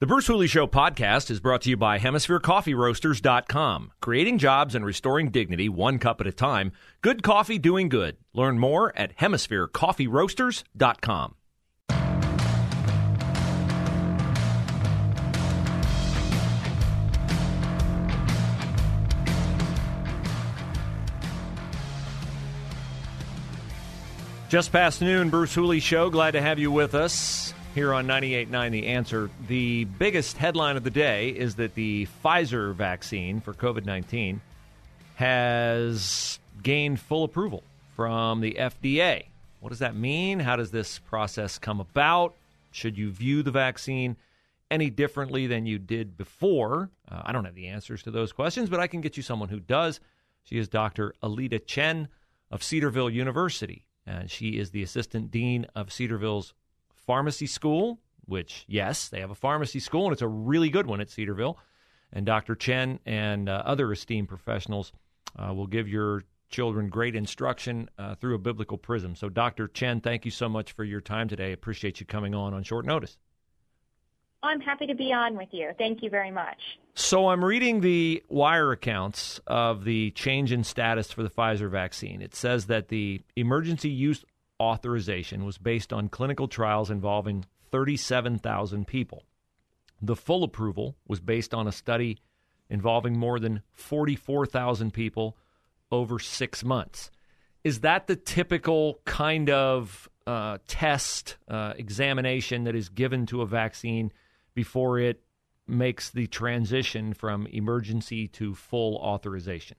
The Bruce Hooley Show podcast is brought to you by HemisphereCoffeeRoasters.com. Creating jobs and restoring dignity one cup at a time. Good coffee doing good. Learn more at HemisphereCoffeeRoasters.com. Just past noon, Bruce Hooley Show. Glad to have you with us here on 98.9 The Answer. The biggest headline of the day is that the Pfizer vaccine for COVID 19 has gained full approval from the FDA. What does that mean? How does this process come about? Should you view the vaccine any differently than you did before? Uh, I don't have the answers to those questions, but I can get you someone who does. She is Dr. Aleda Chen of Cedarville University. And she is the assistant dean of Cedarville's pharmacy school, which, yes, they have a pharmacy school, and it's a really good one at Cedarville. And Dr. Chen and uh, other esteemed professionals uh, will give your children great instruction uh, through a biblical prism. So, Dr. Chen, thank you so much for your time today. Appreciate you coming on on short notice. I'm happy to be on with you. Thank you very much. So I'm reading the wire accounts of the change in status for the Pfizer vaccine. It says that the emergency use authorization was based on clinical trials involving 37,000 people. The full approval was based on a study involving more than 44,000 people over six months. Is that the typical kind of uh, test uh, examination that is given to a vaccine before it makes the transition from emergency to full authorization?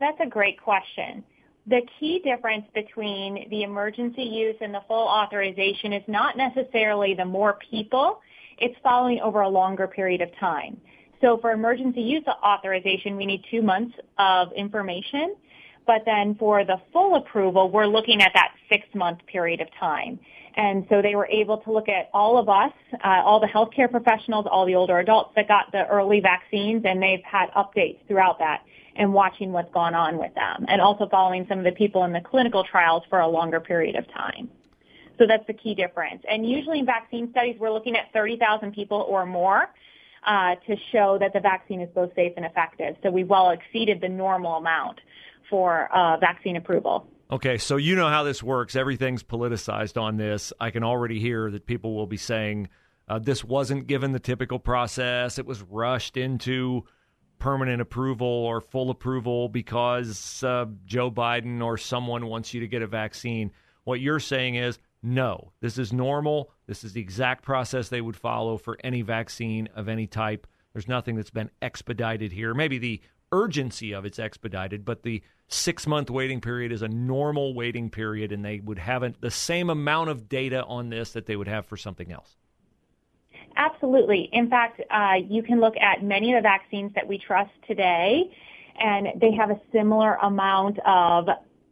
That's a great question. The key difference between the emergency use and the full authorization is not necessarily the more people, it's following over a longer period of time. So for emergency use authorization, we need two months of information. But then for the full approval, we're looking at that six month period of time. And so they were able to look at all of us, uh, all the healthcare professionals, all the older adults that got the early vaccines, and they've had updates throughout that and watching what's gone on with them, and also following some of the people in the clinical trials for a longer period of time. So that's the key difference. And usually in vaccine studies, we're looking at 30,000 people or more uh, to show that the vaccine is both safe and effective. So we've well exceeded the normal amount for uh, vaccine approval. Okay, so you know how this works. Everything's politicized on this. I can already hear that people will be saying uh, this wasn't given the typical process. It was rushed into permanent approval or full approval because uh, Joe Biden or someone wants you to get a vaccine. What you're saying is no, this is normal. This is the exact process they would follow for any vaccine of any type. There's nothing that's been expedited here. Maybe the urgency of it's expedited, but the six month waiting period is a normal waiting period, and they would have the same amount of data on this that they would have for something else. Absolutely. In fact, uh, you can look at many of the vaccines that we trust today, and they have a similar amount of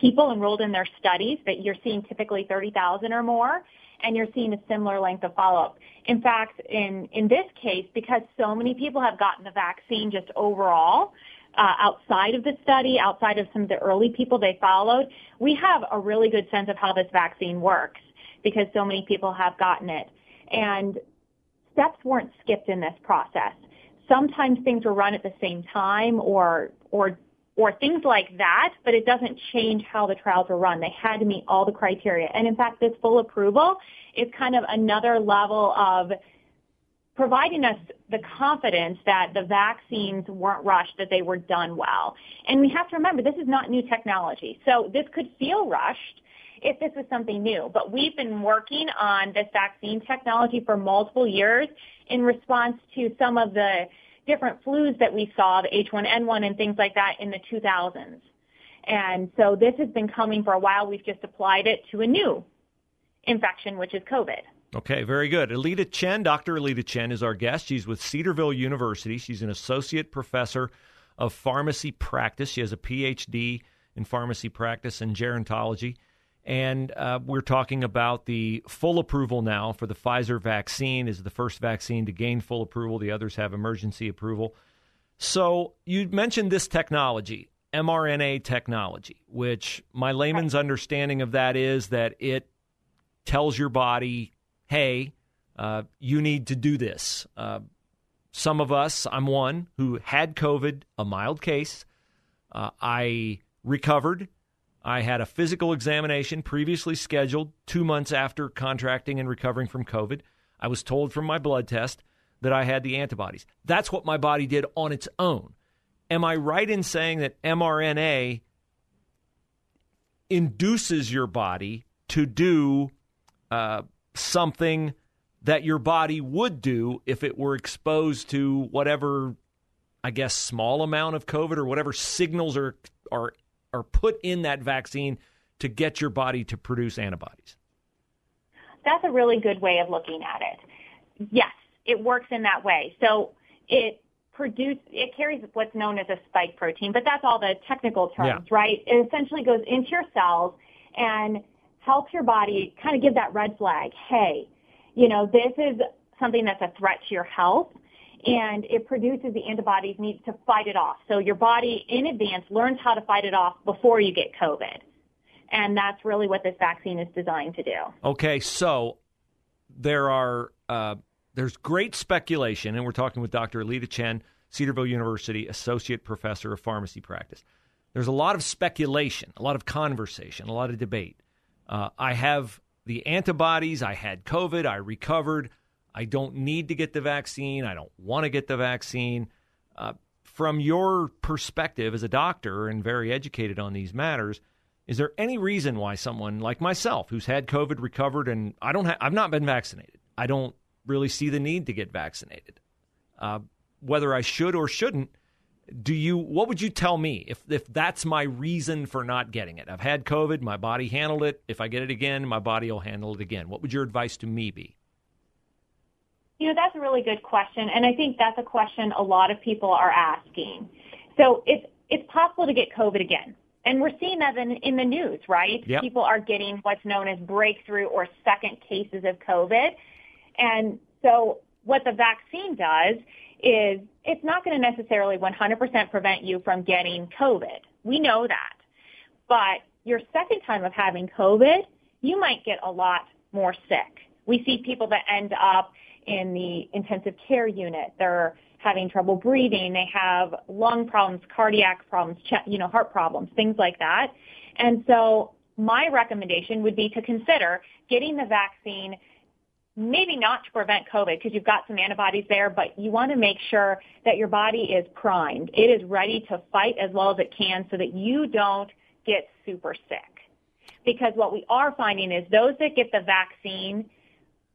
people enrolled in their studies that you're seeing typically 30,000 or more, and you're seeing a similar length of follow-up. In fact, in, in this case, because so many people have gotten the vaccine just overall, uh, outside of the study, outside of some of the early people they followed, we have a really good sense of how this vaccine works because so many people have gotten it. And steps weren't skipped in this process. Sometimes things were run at the same time or, or, or things like that, but it doesn't change how the trials were run. They had to meet all the criteria. And in fact, this full approval is kind of another level of providing us the confidence that the vaccines weren't rushed, that they were done well. And we have to remember, this is not new technology. So this could feel rushed if this was something new. But we've been working on this vaccine technology for multiple years in response to some of the different flus that we saw, the H1N1 and things like that in the 2000s. And so this has been coming for a while. We've just applied it to a new infection, which is COVID. Okay, very good. Aleda Chen, Dr. Aleda Chen is our guest. She's with Cedarville University. She's an associate professor of pharmacy practice. She has a PhD in pharmacy practice and gerontology. And uh, we're talking about the full approval now for the Pfizer vaccine. Is the first vaccine to gain full approval. The others have emergency approval. So you mentioned this technology, mRNA technology, which my layman's understanding of that is that it tells your body, "Hey, uh, you need to do this." Uh, some of us, I'm one who had COVID, a mild case. Uh, I recovered I had a physical examination previously scheduled two months after contracting and recovering from COVID. I was told from my blood test that I had the antibodies. That's what my body did on its own. Am I right in saying that mRNA induces your body to do uh, something that your body would do if it were exposed to whatever, I guess, small amount of COVID or whatever signals are are are put in that vaccine to get your body to produce antibodies? That's a really good way of looking at it. Yes, it works in that way. So it produce it carries what's known as a spike protein, but that's all the technical terms, yeah. right? It essentially goes into your cells and helps your body kind of give that red flag. Hey, you know, this is something that's a threat to your health and it produces the antibodies needs to fight it off. So your body in advance learns how to fight it off before you get COVID. And that's really what this vaccine is designed to do. Okay, so there are uh, there's great speculation, and we're talking with Dr. Aleda Chen, Cedarville University Associate Professor of Pharmacy Practice. There's a lot of speculation, a lot of conversation, a lot of debate. Uh, I have the antibodies. I had COVID. I recovered. I don't need to get the vaccine. I don't want to get the vaccine. Uh, from your perspective as a doctor and very educated on these matters, is there any reason why someone like myself, who's had COVID, recovered, and I don't, ha- I've not been vaccinated, I don't really see the need to get vaccinated. Uh, whether I should or shouldn't, do you? What would you tell me if if that's my reason for not getting it? I've had COVID, my body handled it. If I get it again, my body will handle it again. What would your advice to me be? You know, that's a really good question, and I think that's a question a lot of people are asking. So it's it's possible to get COVID again, and we're seeing that in, in the news, right? Yep. People are getting what's known as breakthrough or second cases of COVID, and so what the vaccine does is it's not going to necessarily 100% prevent you from getting COVID. We know that, but your second time of having COVID, you might get a lot more sick. We see people that end up in the intensive care unit. They're having trouble breathing. They have lung problems, cardiac problems, you know, heart problems, things like that. And so my recommendation would be to consider getting the vaccine maybe not to prevent COVID because you've got some antibodies there, but you want to make sure that your body is primed. It is ready to fight as well as it can so that you don't get super sick. Because what we are finding is those that get the vaccine,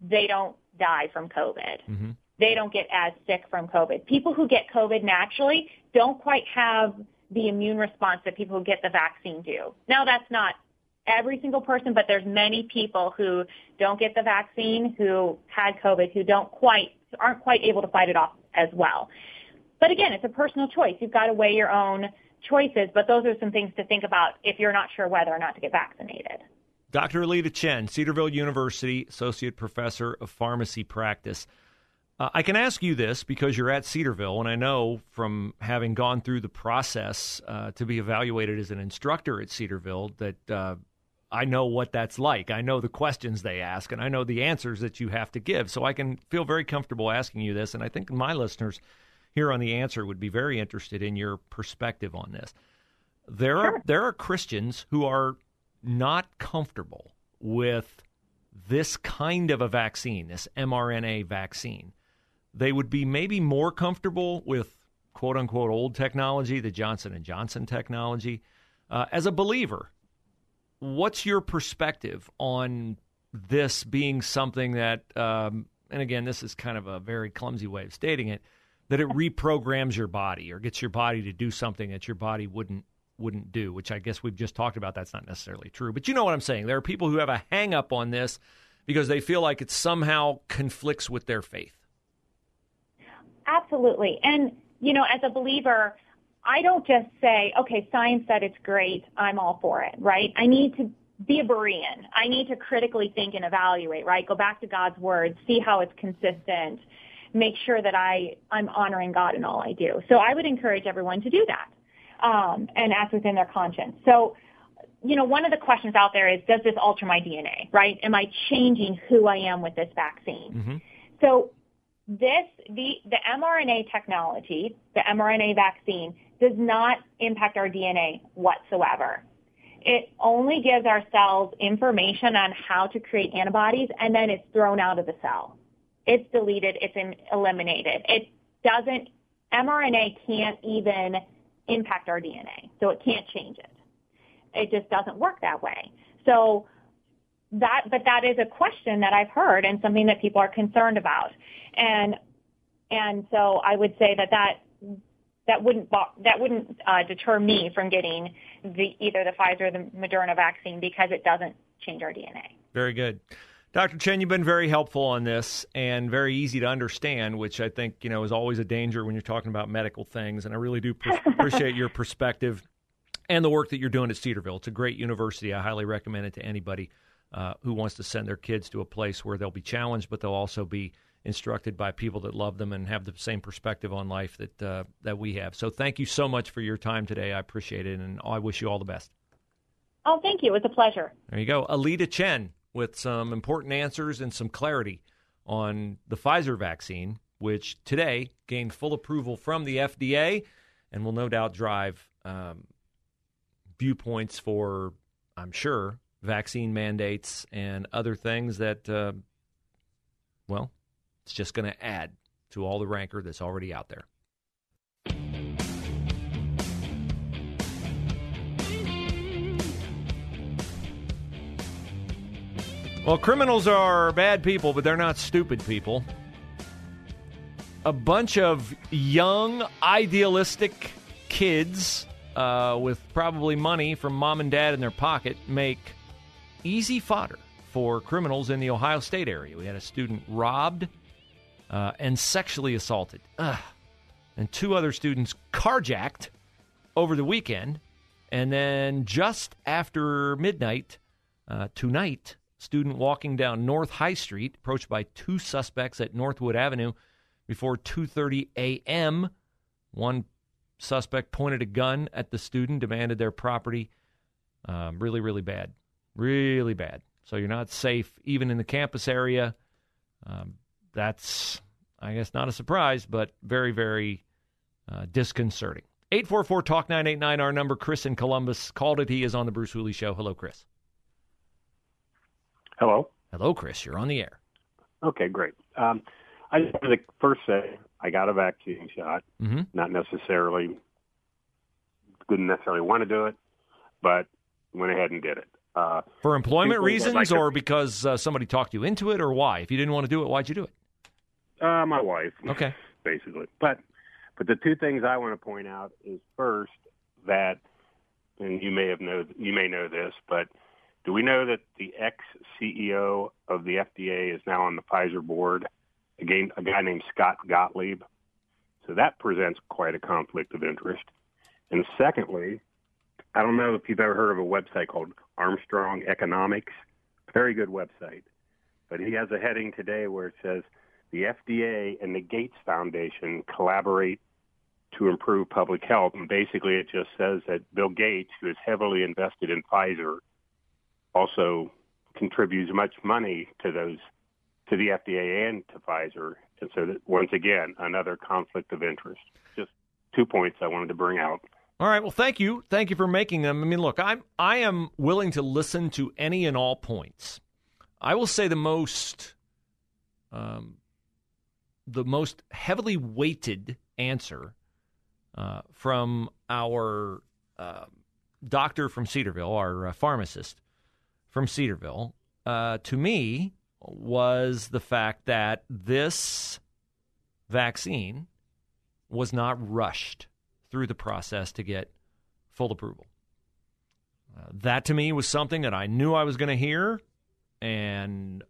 they don't die from COVID. Mm-hmm. They don't get as sick from COVID. People who get COVID naturally don't quite have the immune response that people who get the vaccine do. Now that's not every single person, but there's many people who don't get the vaccine who had COVID who don't quite aren't quite able to fight it off as well. But again, it's a personal choice. You've got to weigh your own choices, but those are some things to think about if you're not sure whether or not to get vaccinated. Dr. Aleda Chen, Cedarville University Associate Professor of Pharmacy Practice. Uh, I can ask you this because you're at Cedarville, and I know from having gone through the process uh, to be evaluated as an instructor at Cedarville that uh, I know what that's like. I know the questions they ask, and I know the answers that you have to give. So I can feel very comfortable asking you this, and I think my listeners here on the answer would be very interested in your perspective on this. There sure. are there are Christians who are not comfortable with this kind of a vaccine, this mRNA vaccine, they would be maybe more comfortable with quote unquote old technology, the Johnson and Johnson technology. Uh, as a believer, what's your perspective on this being something that, um, and again, this is kind of a very clumsy way of stating it, that it reprograms your body or gets your body to do something that your body wouldn't wouldn't do, which I guess we've just talked about. That's not necessarily true, but you know what I'm saying. There are people who have a hang up on this because they feel like it somehow conflicts with their faith. Absolutely. And, you know, as a believer, I don't just say, okay, science said it's great, I'm all for it, right? I need to be a Berean. I need to critically think and evaluate, right? Go back to God's word, see how it's consistent, make sure that I, I'm honoring God in all I do. So I would encourage everyone to do that um, and act within their conscience. So, you know, one of the questions out there is, does this alter my DNA, right? Am I changing who I am with this vaccine? Mm-hmm. So this, the, the mRNA technology, the mRNA vaccine, does not impact our DNA whatsoever. It only gives our cells information on how to create antibodies and then it's thrown out of the cell. It's deleted, it's eliminated. It doesn't, mRNA can't even impact our DNA, so it can't change it. It just doesn't work that way. So that, but that is a question that I've heard and something that people are concerned about. And, and so I would say that that, that wouldn't, that wouldn't uh, deter me from getting the, either the Pfizer or the Moderna vaccine because it doesn't change our DNA. Very good. Dr. Chen, you've been very helpful on this and very easy to understand, which I think you know is always a danger when you're talking about medical things. And I really do appreciate your perspective and the work that you're doing at Cedarville. It's a great university. I highly recommend it to anybody uh, who wants to send their kids to a place where they'll be challenged, but they'll also be instructed by people that love them and have the same perspective on life that uh, that we have. So thank you so much for your time today. I appreciate it, and I wish you all the best. Oh, thank you. It was a pleasure. There you go, Aleda Chen with some important answers and some clarity on the Pfizer vaccine, which today gained full approval from the FDA and will no doubt drive um, viewpoints for, I'm sure, vaccine mandates and other things that, uh, well, it's just going to add to all the rancor that's already out there. Well, criminals are bad people, but they're not stupid people. A bunch of young, idealistic kids uh, with probably money from mom and dad in their pocket make easy fodder for criminals in the Ohio State area. We had a student robbed uh, and sexually assaulted, Ugh. and two other students carjacked over the weekend. And then just after midnight uh, tonight, student walking down North High Street, approached by two suspects at Northwood Avenue before 2:30 a.m. One suspect pointed a gun at the student, demanded their property. Um, really, really bad, really bad. So you're not safe even in the campus area. Um, that's, I guess, not a surprise, but very, very uh, disconcerting. 844 Talk 989, our number. Chris in Columbus called it. He is on the Bruce Hooley Show. Hello, Chris. Hello. Hello, Chris. You're on the air. Okay, great. Um, I just wanted to first say I got a vaccine shot. Mm-hmm. Not necessarily didn't necessarily want to do it, but went ahead and did it. Uh, For employment reasons, like or because uh, somebody talked you into it, or why? If you didn't want to do it, why'd you do it? Uh, my wife. Okay. Basically, but but the two things I want to point out is first that, and you may have know you may know this, but do we know that the ex CEO of the FDA is now on the Pfizer board? Again, a guy named Scott Gottlieb. So that presents quite a conflict of interest. And secondly, I don't know if you've ever heard of a website called Armstrong Economics. Very good website. But he has a heading today where it says the FDA and the Gates Foundation collaborate to improve public health. And basically, it just says that Bill Gates, who is heavily invested in Pfizer, also contributes much money to those to the FDA and to Pfizer. And so that once again, another conflict of interest. Just two points I wanted to bring out. All right. Well, thank you. Thank you for making them. I mean, look, I'm I am willing to listen to any and all points. I will say the most um, the most heavily weighted answer uh, from our uh, doctor from Cedarville, our uh, pharmacist, from Cedarville, uh, to me, was the fact that this vaccine was not rushed through the process to get full approval. Uh, that to me was something that I knew I was going to hear, and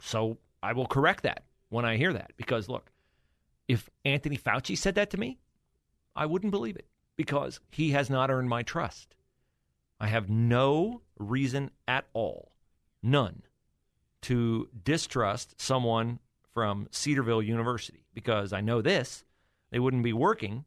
So I will correct that when I hear that because look, if Anthony Fauci said that to me, I wouldn't believe it because he has not earned my trust. I have no reason at all, none, to distrust someone from Cedarville University because I know this they wouldn't be working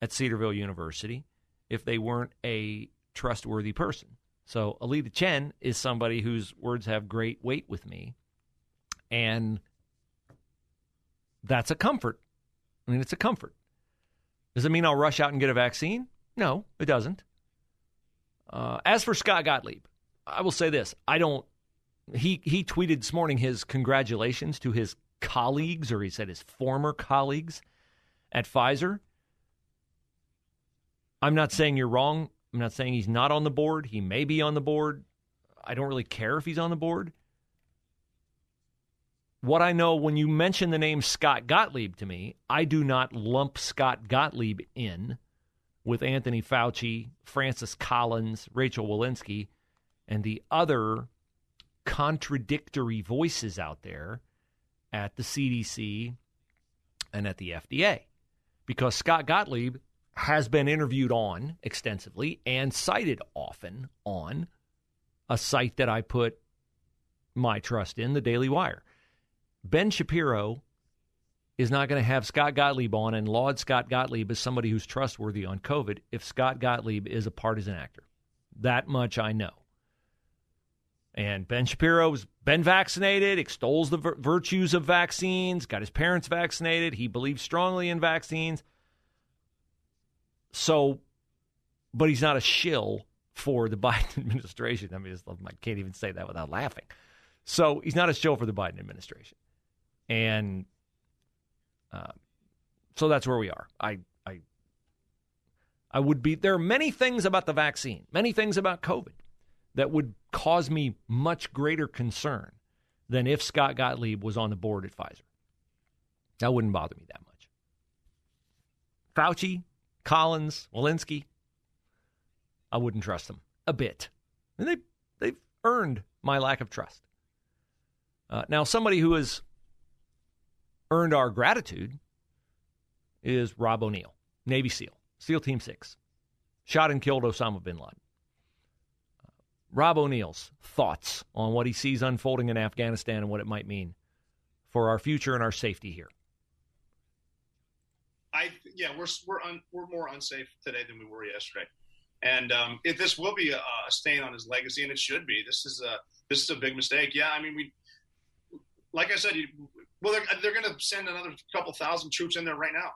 at Cedarville University if they weren't a trustworthy person. So Aleda Chen is somebody whose words have great weight with me. And that's a comfort. I mean, it's a comfort. Does it mean I'll rush out and get a vaccine? No, it doesn't. Uh, as for Scott Gottlieb, I will say this: I don't. He he tweeted this morning his congratulations to his colleagues, or he said his former colleagues at Pfizer. I'm not saying you're wrong. I'm not saying he's not on the board. He may be on the board. I don't really care if he's on the board. What I know when you mention the name Scott Gottlieb to me, I do not lump Scott Gottlieb in with Anthony Fauci, Francis Collins, Rachel Walensky, and the other contradictory voices out there at the CDC and at the FDA. Because Scott Gottlieb has been interviewed on extensively and cited often on a site that I put my trust in, the Daily Wire. Ben Shapiro is not going to have Scott Gottlieb on and laud Scott Gottlieb as somebody who's trustworthy on COVID if Scott Gottlieb is a partisan actor. That much I know. And Ben Shapiro's been vaccinated, extols the vir- virtues of vaccines, got his parents vaccinated. He believes strongly in vaccines. So, but he's not a shill for the Biden administration. I mean, I can't even say that without laughing. So he's not a shill for the Biden administration, and uh, so that's where we are. I, I, I would be. There are many things about the vaccine, many things about COVID, that would cause me much greater concern than if Scott Gottlieb was on the board at Pfizer. That wouldn't bother me that much. Fauci, Collins, Walensky, I wouldn't trust them a bit. And they, they've earned my lack of trust. Uh, now, somebody who has earned our gratitude is Rob O'Neill, Navy SEAL, SEAL Team 6, shot and killed Osama bin Laden. Uh, Rob O'Neill's thoughts on what he sees unfolding in Afghanistan and what it might mean for our future and our safety here. I yeah, we're we're un, we're more unsafe today than we were yesterday, and um, it, this will be a, a, stain on his legacy, and it should be. This is a this is a big mistake. Yeah, I mean we, like I said, you, well they're they're going to send another couple thousand troops in there right now.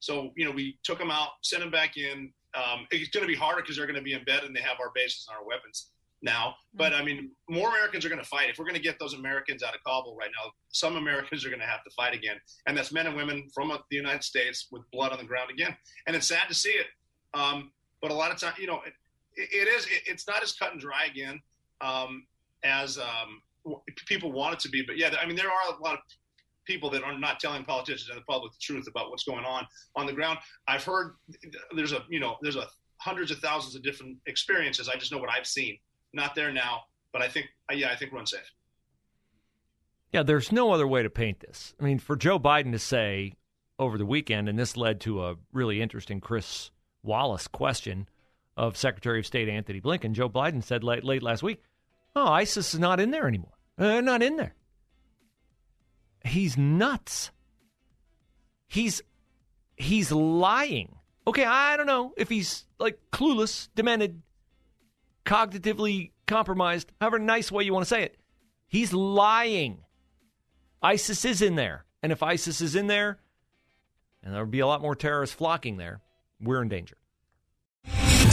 So you know we took them out, sent them back in. Um, it's going to be harder because they're going to be embedded and they have our bases and our weapons now. But I mean, more Americans are going to fight. If we're going to get those Americans out of Kabul right now, some Americans are going to have to fight again. And that's men and women from the United States with blood on the ground again. And it's sad to see it. Um, but a lot of time, you know, it, it is, it, it's not as cut and dry again um, as um, people want it to be. But yeah, I mean, there are a lot of people that are not telling politicians and the public the truth about what's going on on the ground. I've heard there's a, you know, there's a hundreds of thousands of different experiences. I just know what I've seen not there now, but I think, uh, yeah, I think we're unsafe. Yeah, there's no other way to paint this. I mean, for Joe Biden to say over the weekend, and this led to a really interesting Chris Wallace question of Secretary of State Antony Blinken. Joe Biden said late, late last week, "Oh, ISIS is not in there anymore. They're not in there." He's nuts. He's he's lying. Okay, I don't know if he's like clueless, demented, cognitively compromised, however nice way you want to say it. He's lying. ISIS is in there. And if ISIS is in there, and there would be a lot more terrorists flocking there, we're in danger.